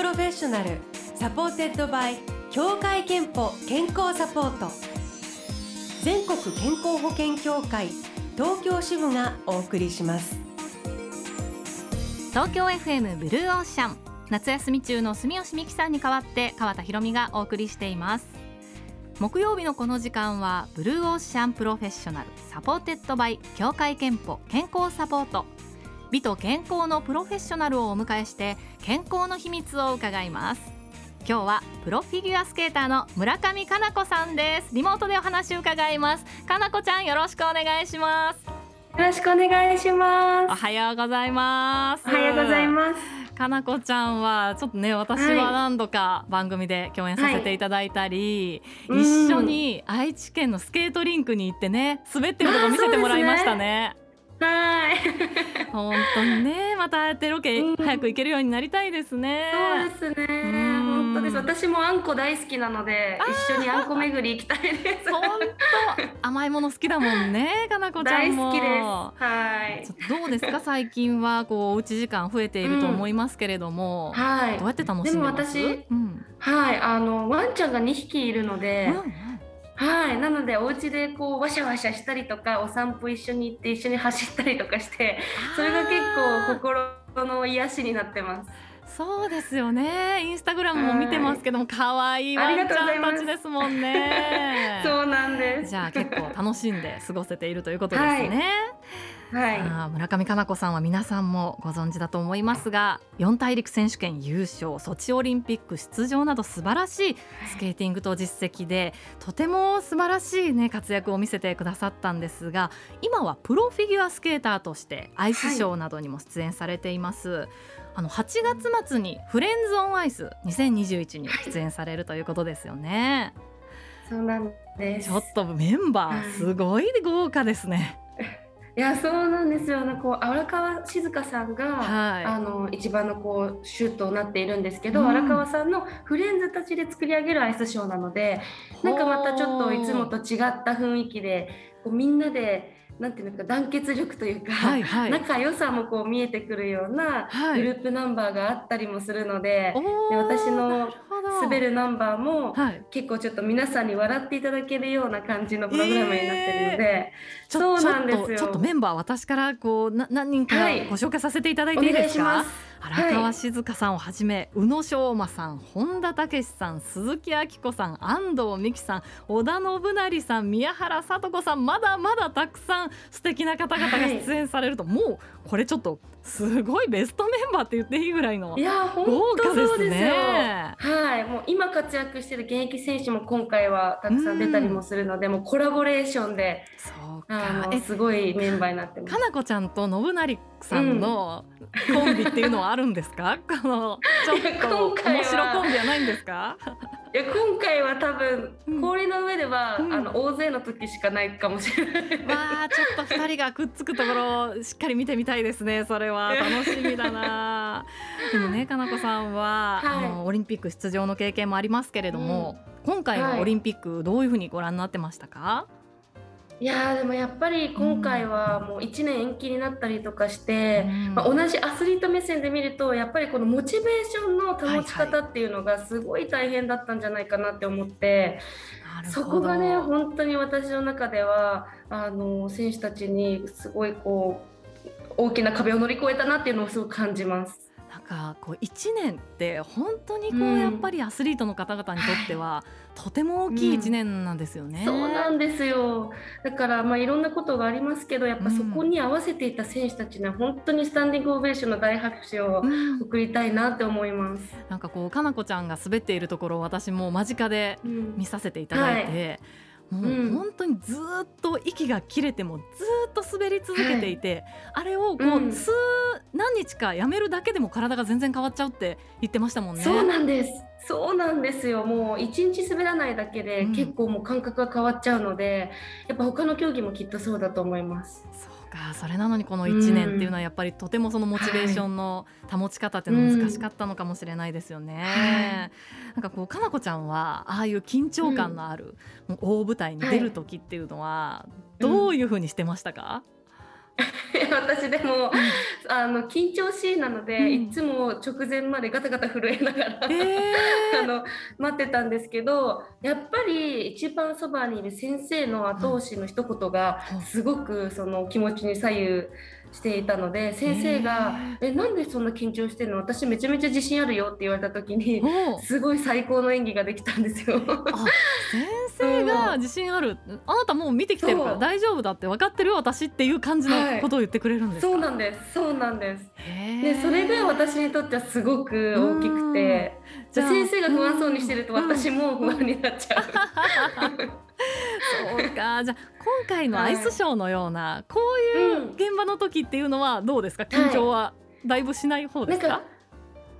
Professional supported by 協会けんぽ健康サポート。全国健康保険協会東京支部がお送りします。東京 FM ブルーオーシャン。夏休み中の住吉美紀さんに代わって川田裕美がお送りしています。木曜日のこの時間は Blue Ocean Professional supported by 協会けんぽ健康サポート。美と健康のプロフェッショナルをお迎えして健康の秘密を伺います。今日はプロフィギュアスケーターの村上佳菜子さんです。リモートでお話を伺います。佳菜子ちゃんよろしくお願いします。よろしくお願いしまおはようございます。おはようございます。かなこちゃんはちょっとね私は何度か番組で共演させていただいたり、はい、一緒に愛知県のスケートリンクに行ってね滑ってるとこ見せてもらいましたね。はい。本当にね、またあってロケ、早く行けるようになりたいですね。そうですね。本当です。私もあんこ大好きなので、一緒にあんこ巡り行きたいです。本当甘いもの好きだもんね、かなこちゃんも。大好きです。はい。どうですか、最近はこうおうち時間増えていると思いますけれども、うん、はい。どうやって楽しんでます？でも私、うん、はい、あのワンちゃんが2匹いるので。うんはいなのでお家でこうわしゃわしゃしたりとかお散歩一緒に行って一緒に走ったりとかしてそれが結構心の癒しになってます。そうですよね。インスタグラムも見てますけども、可愛いワンちゃんたちですもんね。そうなんです。じゃあ結構楽しんで過ごせているということですね。はいはい、村上佳菜子さんは皆さんもご存知だと思いますが四大陸選手権優勝ソチオリンピック出場など素晴らしいスケーティングと実績でとても素晴らしい、ね、活躍を見せてくださったんですが今はプロフィギュアスケーターとしてアイスショーなどにも出演されています。はいあの8月末にフレンズオンアイス2021に出演されるということですよね。そうなんです。ちょっとメンバーすごい豪華ですね。いやそうなんですよ、ね、こう荒川静香さんが、はい、あの一番のこうシュートになっているんですけど、うん、荒川さんのフレンズたちで作り上げるアイスショーなのでなんかまたちょっといつもと違った雰囲気でこうみんなでなんていうのか団結力というか、はいはい、仲良さもこう見えてくるようなグループナンバーがあったりもするのではい、で私の滑るナンバーも、結構ちょっと皆さんに笑っていただけるような感じのプログラムになってるので、えー、そうなんですよ。ちょっとメンバー私からこうな何人かご紹介させていただいていいですか、はい荒川静香さんをはじめ、宇野昌磨さん本田武さん鈴木明子さん安藤美希さん織田信成さん宮原聡子さんまだまだたくさん素敵な方々が出演されると、はい、もうこれちょっとすごいベストメンバーって言っていいぐらいの豪華ですね。はい、もう今活躍してる現役選手も今回はたくさん出たりもするので、うもうコラボレーションで、そうか、すごいメンバーになってます。かなこちゃんと信成さんのコンビっていうのはあるんですか？このちょっと面白コンビはないんですか？いや今回は多分氷の上では、うん、あの大勢の時しかないかもしれない。わあちょっと二人がくっつくところをしっかり見てみたいですね。それは 楽しみだな。でもねかなこさんは、はい、あのオリンピック出場の経験もありますけれども、うん、今回のオリンピックどういうふうにご覧になってましたか？はいいやでもやっぱり今回はもう1年延期になったりとかして、うん、まあ、同じアスリート目線で見るとやっぱりこのモチベーションの保ち方っていうのがすごい大変だったんじゃないかなって思って、はい、そこがね本当に私の中ではあの選手たちにすごいこう大きな壁を乗り越えたなっていうのをすごく感じます。なんかこう1年って本当にこうやっぱりアスリートの方々にとっては、とても大きい1年なんですよね、うん、そうなんですよ。だからまあいろんなことがありますけどやっぱそこに合わせていた選手たちには本当にスタンディングオベーションの大拍手を送りたいなって思います、うん、なんかこうかなこちゃんが滑っているところを私も間近で見させていただいて、うんはいもう本当にずっと息が切れてもずっと滑り続けていて、はい、あれをこう、うん、数何日かやめるだけでも体が全然変わっちゃうって言ってましたもんね。そうなんです。そうなんですよ。もう一日滑らないだけで結構もう感覚が変わっちゃうので、うん、やっぱ他の競技もきっとそうだと思います。かそれなのにこの1年っていうのはやっぱりとてもそのモチベーションの保ち方っていうの難しかったのかもしれないですよね。はい、なんかこうかなこちゃんはああいう緊張感のある、大舞台に出る時っていうのはどういうふうにしてましたか、私でも、あの緊張しいなので、うん、いつも直前までガタガタ震えながら、えー、あの待ってたんですけどやっぱり一番そばにいる先生の後押しの一言がすごくその気持ちに左右していたので先生が「えなんでそんな緊張してるの？私めちゃめちゃ自信あるよ」って言われた時にすごい最高の演技ができたんですよ。先生が自信ある。あなたもう見てきてるから大丈夫だって分かってるよ私っていう感じのことを言ってくれるんですそうなんです。そうなんです。でそれが私にとってはすごく大きくて。じゃ先生が不安そうにしてると私も不安になっちゃう。そうか。じゃあ今回のアイスショーのような、はい、こういう現場の時っていうのはどうですか？緊張は？だいぶしない方ですか、はい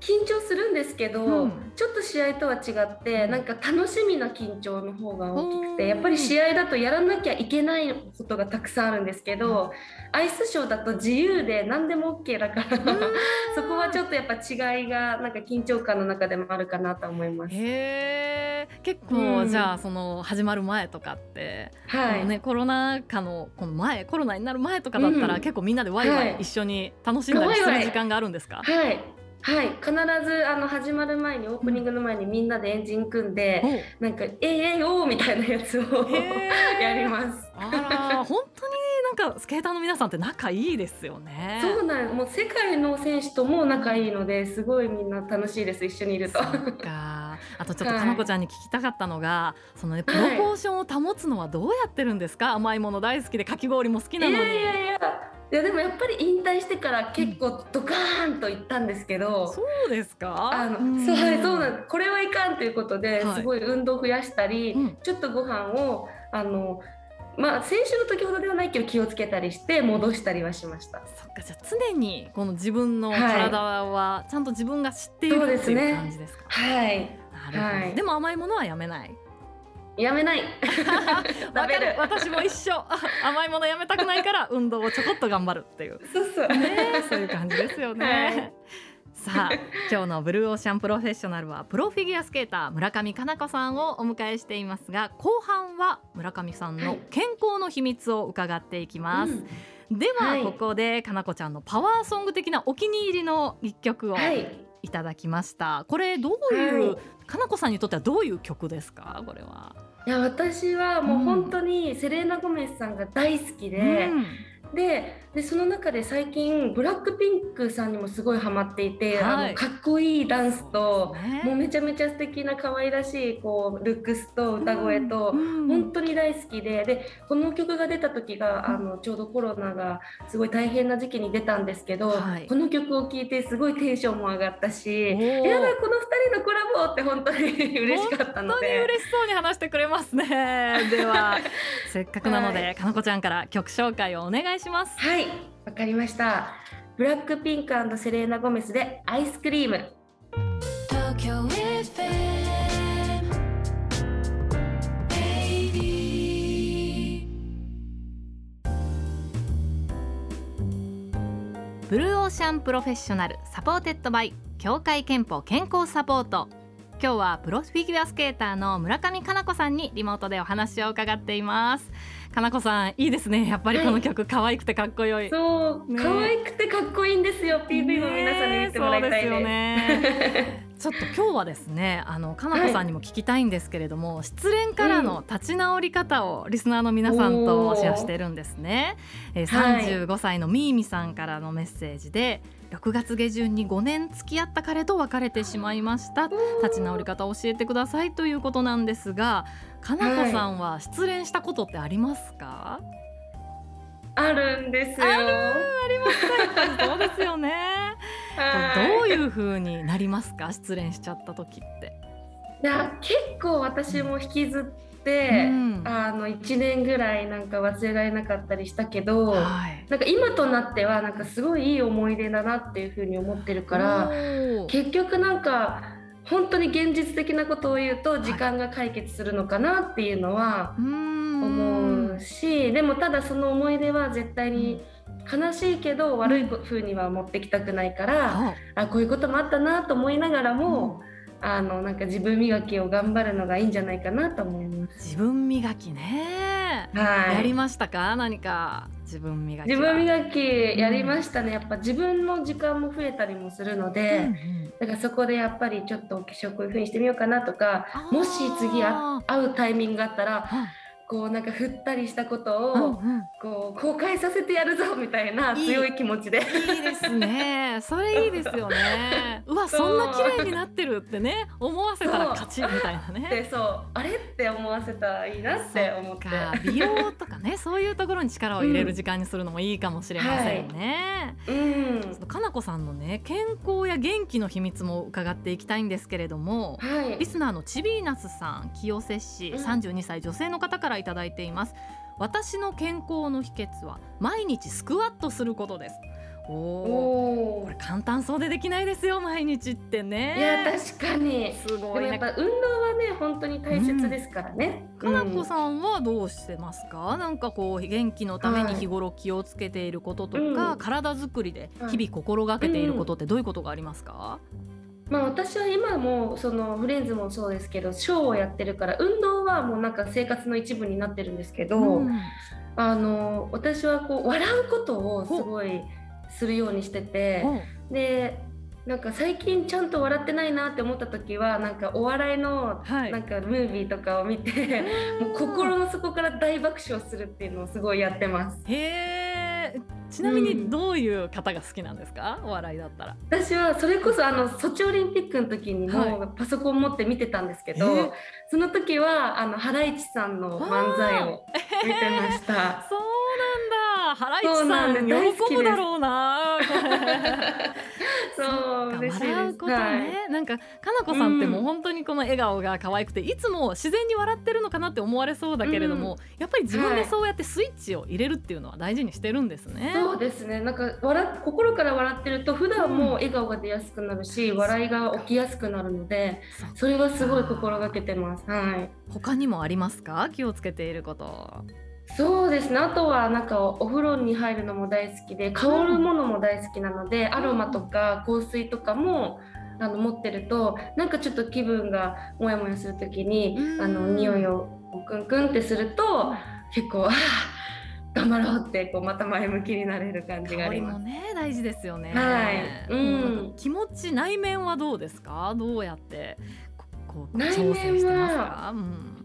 緊張するんですけど、うん、ちょっと試合とは違ってなんか楽しみな緊張の方が大きくてやっぱり試合だとやらなきゃいけないことがたくさんあるんですけど、アイスショーだと自由で何でも OK だから そこはちょっとやっぱ違いがなんか緊張感の中でもあるかなと思います。へ結構、じゃあその始まる前とかって、はい。ね、コロナ禍のこの前コロナになる前とかだったら、うん、結構みんなでワイワイ一緒に楽しんだりする時間があるんですか、はいはい必ずあの始まる前にオープニングの前にみんなでエンジン組んで、うん、なんか「えー、えー、おー」みたいなやつを やります。あら本当になんかスケーターの皆さんって仲いいですよね。そうなんもう世界の選手とも仲いいのですごいみんな楽しいです一緒にいると。かあとちょっと かなこちゃんに聞きたかったのが、はい、そのねプロポーションを保つのはどうやってるんですか、はい、甘いもの大好きでかき氷も好きなのに。いやいやいやいやでもやっぱり引退してから結構ドカーンといったんですけど、うん、そうですか？あの、そうはいそうなんこれはいかんということですごい運動増やしたり、はいちょっとご飯をあのまあ先週の時ほどではないけど気をつけたりして戻したりはしました。そっかじゃあ常にこの自分の体はちゃんと自分が知っている、はい、っていう感じですか？はい。なるほど、はい、でも甘いものはやめない。やめない。わかる。私も一緒。甘いものやめたくないから運動をちょこっと頑張るっていう。そうそう,、ね、そういう感じですよね、はい、さあ今日のブルーオーシャンプロフェッショナルはプロフィギュアスケーター村上佳菜子さんをお迎えしていますが後半は村上さんの健康の秘密を伺っていきます、はい、では、ここで佳菜子ちゃんのパワーソング的なお気に入りの一曲を、い。ただきました。これどういう、はい、かなこさんにとってはどういう曲ですか？これはいや私はもう本当にセレーナ・ゴメスさんが大好きで、うんででその中で最近ブラックピンクさんにもすごいハマっていて、はい、あのかっこいいダンスと、ね、もうめちゃめちゃ素敵な可愛らしいこうルックスと歌声と、うんうん、本当に大好きででこの曲が出た時があのちょうどコロナがすごい大変な時期に出たんですけど、はい、この曲を聴いてすごいテンションも上がったしやだこの2人のコラボって本当に嬉しかったので。本当に嬉しそうに話してくれますね。ではせっかくなので、はい、かなこちゃんから曲紹介をお願いします。はいわかりました。ブラックピンクセレーナ・ゴメスでアイスクリーム。東京 FM Blue Ocean Professional supported by 協会けんぽ健康サポート。今日はプロフィギュアスケーターの村上佳菜子さんにリモートでお話を伺っていますかなこさんいいですね。やっぱりこの曲、はい、可愛くてかっこよい。そう、ね、可愛くてかっこいいんですよ。PV も皆さんに見てもらいたいです。ね。ちょっと今日はですねあのかなこさんにも聞きたいんですけれども、はい、失恋からの立ち直り方をリスナーの皆さんとシェアしてるんですね、えー、35歳のみーみさんからのメッセージで、6月下旬に5年付き合った彼と別れてしまいました。立ち直り方を教えてくださいということなんですがかなこさんは失恋したことってありますか、あるんですよ。ありますか。そうですよね。どういう風になりますか？失恋しちゃった時って。いや結構私も引きずって、うん、あの1年ぐらいなんか忘れられなかったりしたけど、はい、なんか今となってはなんかすごいいい思い出だなっていうふうに思ってるから結局なんか本当に現実的なことを言うと時間が解決するのかなっていうのは思うし、はい、でもただその思い出は絶対に悲しいけど悪い風には持ってきたくないから、あこういうこともあったなと思いながらも、あのなんか自分磨きを頑張るのがいいんじゃないかなと思います。自分磨きね。はい。やりましたか？何か自分磨き。自分磨きやりましたね。やっぱ自分の時間も増えたりもするので、うんうん、だからそこでやっぱりちょっとお化粧こういう風にしてみようかなとか、もし次会うタイミングがあったら。こうなんか振ったりしたことをこう公開させてやるぞみたいな強い気持ちで。いいですね。それいいですよね。うわそんな綺麗になってるってね思わせたら勝ちみたいなね。でそう。あれって思わせたらいいなって思って。美容とかねそういうところに力を入れる時間にするのもいいかもしれませんね、はい、うんかなこさんのね健康や元気の秘密も伺っていきたいんですけれども、はい、リスナーのちびーなすさん清瀬市32歳女性の方からいただいています私の健康の秘訣は毎日スクワットすることです。おおこれ簡単そうでできないですよ毎日ってね。いや確かに。すごい、やっぱ運動はね本当に大切ですからね、うん、かなこさんはどうしてますか、うん、なんかこう元気のために日頃気をつけていることとか、はい、体作りで日々心がけていることってどういうことがありますか、うんまあ、私は今もそのフレンズもそうですけどショーをやってるから運動はもうなんか生活の一部になってるんですけど、うん、あの私はこう笑うことをすごいするようにしててでなんか最近ちゃんと笑ってないなって思った時はなんかお笑いのなんかムービーとかを見て、はい、もう心の底から大爆笑するっていうのをすごいやってます。へーちなみにどういう方が好きなんですか、うん、お笑いだったら。私はそれこそあのソチオリンピックの時にもパソコン持って見てたんですけど、はい、その時はあのハライチさんの漫才を見てました。そうなハライチさん喜ぶだろうな。そう嬉しい笑うことね、はい、なんかかなこさんってもう本当にこの笑顔が可愛くて、うん、いつも自然に笑ってるのかなって思われそうだけれども、うん、やっぱり自分でそうやってスイッチを入れるっていうのは大事にしてるんですね。そうですね。なんか笑心から笑ってると普段も笑顔が出やすくなるし、うん、笑いが起きやすくなるのでそれはすごい心がけてます。はい、他にもありますか？気をつけていることそうですねあとはなんかお風呂に入るのも大好きで香るものも大好きなので、アロマとか香水とかもあの持ってるとなんかちょっと気分がモヤモヤする時に、あの匂いをクンクンってすると結構あ頑張ろうってこうまた前向きになれる感じがあります。ね大事ですよね。はい。うん。気持ち内面はどうですか？どうやってこう調整してますか？うん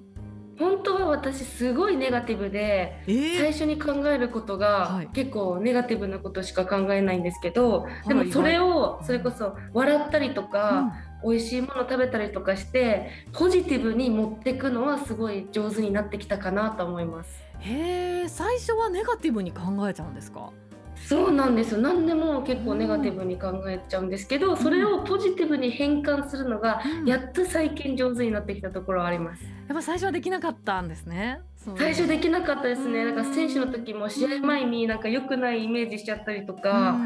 本当は私すごいネガティブで、えー、最初に考えることが結構ネガティブなことしか考えないんですけど、はい、でもそれをそれこそ笑ったりとか、うん、美味しいもの食べたりとかしてポジティブに持っていくのはすごい上手になってきたかなと思います。へえ最初はネガティブに考えちゃうんですか？そうなんですよ何でも結構ネガティブに考えちゃうんですけど、うん、それをポジティブに変換するのが、やっと最近上手になってきたところはあります。やっぱ最初はできなかったんですね。最初できなかったですね。なんか選手の時も試合前になんか良くないイメージしちゃったりとか。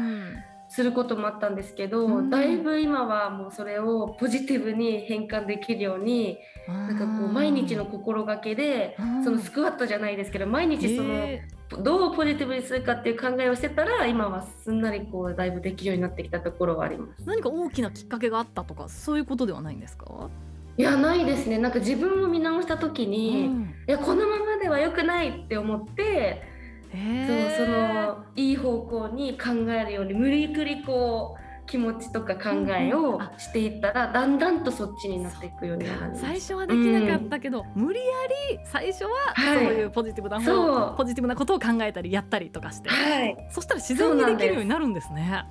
することもあったんですけど、うん、だいぶ今はもうそれをポジティブに変換できるようになんかこう毎日の心がけでそのスクワットじゃないですけど毎日そのどうポジティブにするかっていう考えをしてたら今はすんなりこうだいぶできるようになってきたところはあります。何か大きなきっかけがあったとかそういうことではないんですか？いやないですね。なんか自分を見直した時に、うん、いやこのままでは良くないって思ってそうそのいい方向に考えるように無理くりこう気持ちとか考えをしていったら、だんだんとそっちになっていくようになる。最初はできなかったけど、うん、無理やり最初はそういうポジティブな方、ポジティブなことを考えたりやったりとかして、はい、そしたら自然にできるようになるんですね。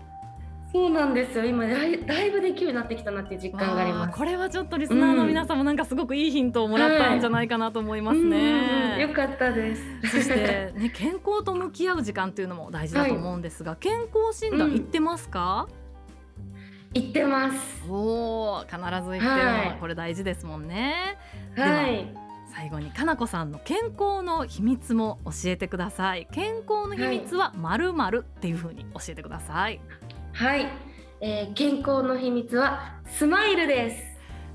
そうなんですよ。今だいだいぶできるようになってきたなっていう実感があります。これはちょっとリスナーの皆さんもなんかすごくいいヒントをもらったんじゃないかなと思いますね、はい、よかったです。そしてね健康と向き合う時間っていうのも大事だと思うんですが、はい、健康診断行ってますか、うん行ってます。おお必ず行ってる、はい、これ大事ですもんね。はい。最後にかなこさんの健康の秘密も教えてください。健康の秘密はまるまるっていう風に教えてくださいはい、えー、健康の秘密はスマイルで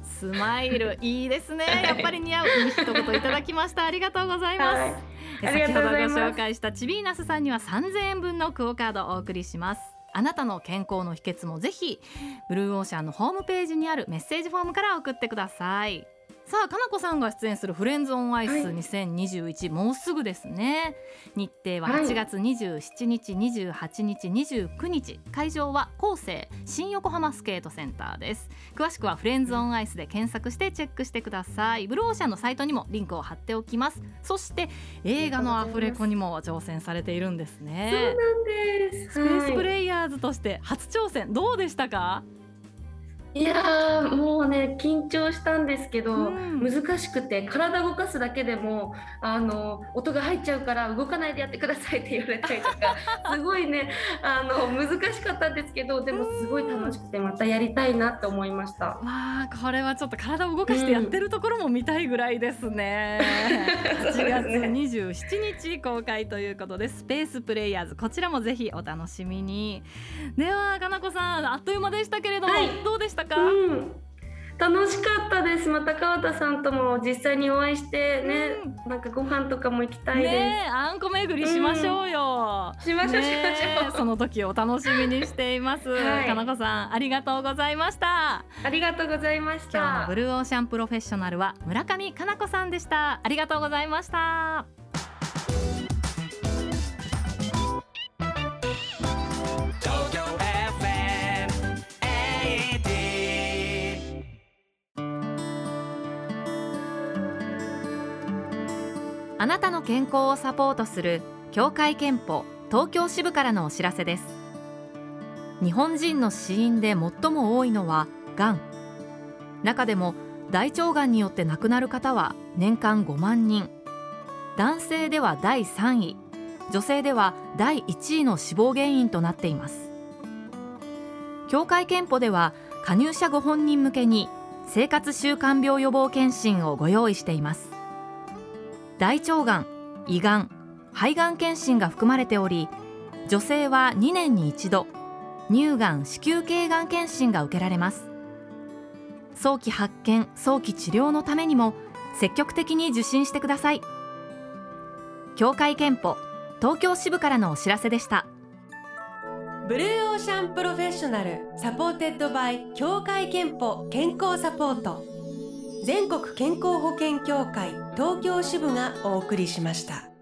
す。スマイル。いいですね。やっぱり似合う一言いただきました。ありがとうございます、はい、先ほどご紹介したチビーナスさんには3000円分のクオカードをお送りします。あなたの健康の秘訣もぜひブルーオーシャンのホームページにあるメッセージフォームから送ってくださいさあかなこさんが出演するフレンズオンアイス2021、はい、もうすぐですね。日程は8月27日、28日29日。会場は後世新横浜スケートセンターです。詳しくはフレンズオンアイスで検索してチェックしてください。ブルーシャンのサイトにもリンクを貼っておきます。そして映画のアフレコにも挑戦されているんですね。そうなんです。スペースプレイヤーズとして初挑戦どうでしたか？いやもうね緊張したんですけど、うん、難しくて体動かすだけでもあの音が入っちゃうから動かないでやってくださいって 言われたりとかすごいねあの難しかったんですけどでもすごい楽しくてまたやりたいなって思いました。わあこれはちょっと体を動かしてやってるところも見たいぐらいですね。うん、8月27日公開ということでスペースプレイヤーズこちらもぜひお楽しみに。ではかなこさんあっという間でしたけれども、はい、どうでしたか、うん。楽しかったです。また川田さんとも実際にお会いしてね、うん、なんかご飯とかも行きたいです、ね、あんこ巡りしましょうよ、うん、しましょう、しましょう。その時を楽しみにしています、はい、かなこさんありがとうございました。ありがとうございました。今日のブルーオーシャンプロフェッショナルは村上かなこさんでした。ありがとうございましたあなたの健康をサポートする協会憲法東京支部からのお知らせです。日本人の死因で最も多いのはがん中でも大腸がんによって亡くなる方は年間5万人。男性では第3位。女性では第1位の死亡原因となっています。協会憲法では加入者ご本人向けに生活習慣病予防検診をご用意しています。大腸がん胃がん肺がん検診が含まれており女性は2年に一度乳がん子宮頸がん検診が受けられます。早期発見早期治療のためにも積極的に受診してください。協会憲法東京支部からのお知らせでした。Blue Ocean Professional supported by 協会けんぽ健康サポート。全国健康保険協会東京支部がお送りしました。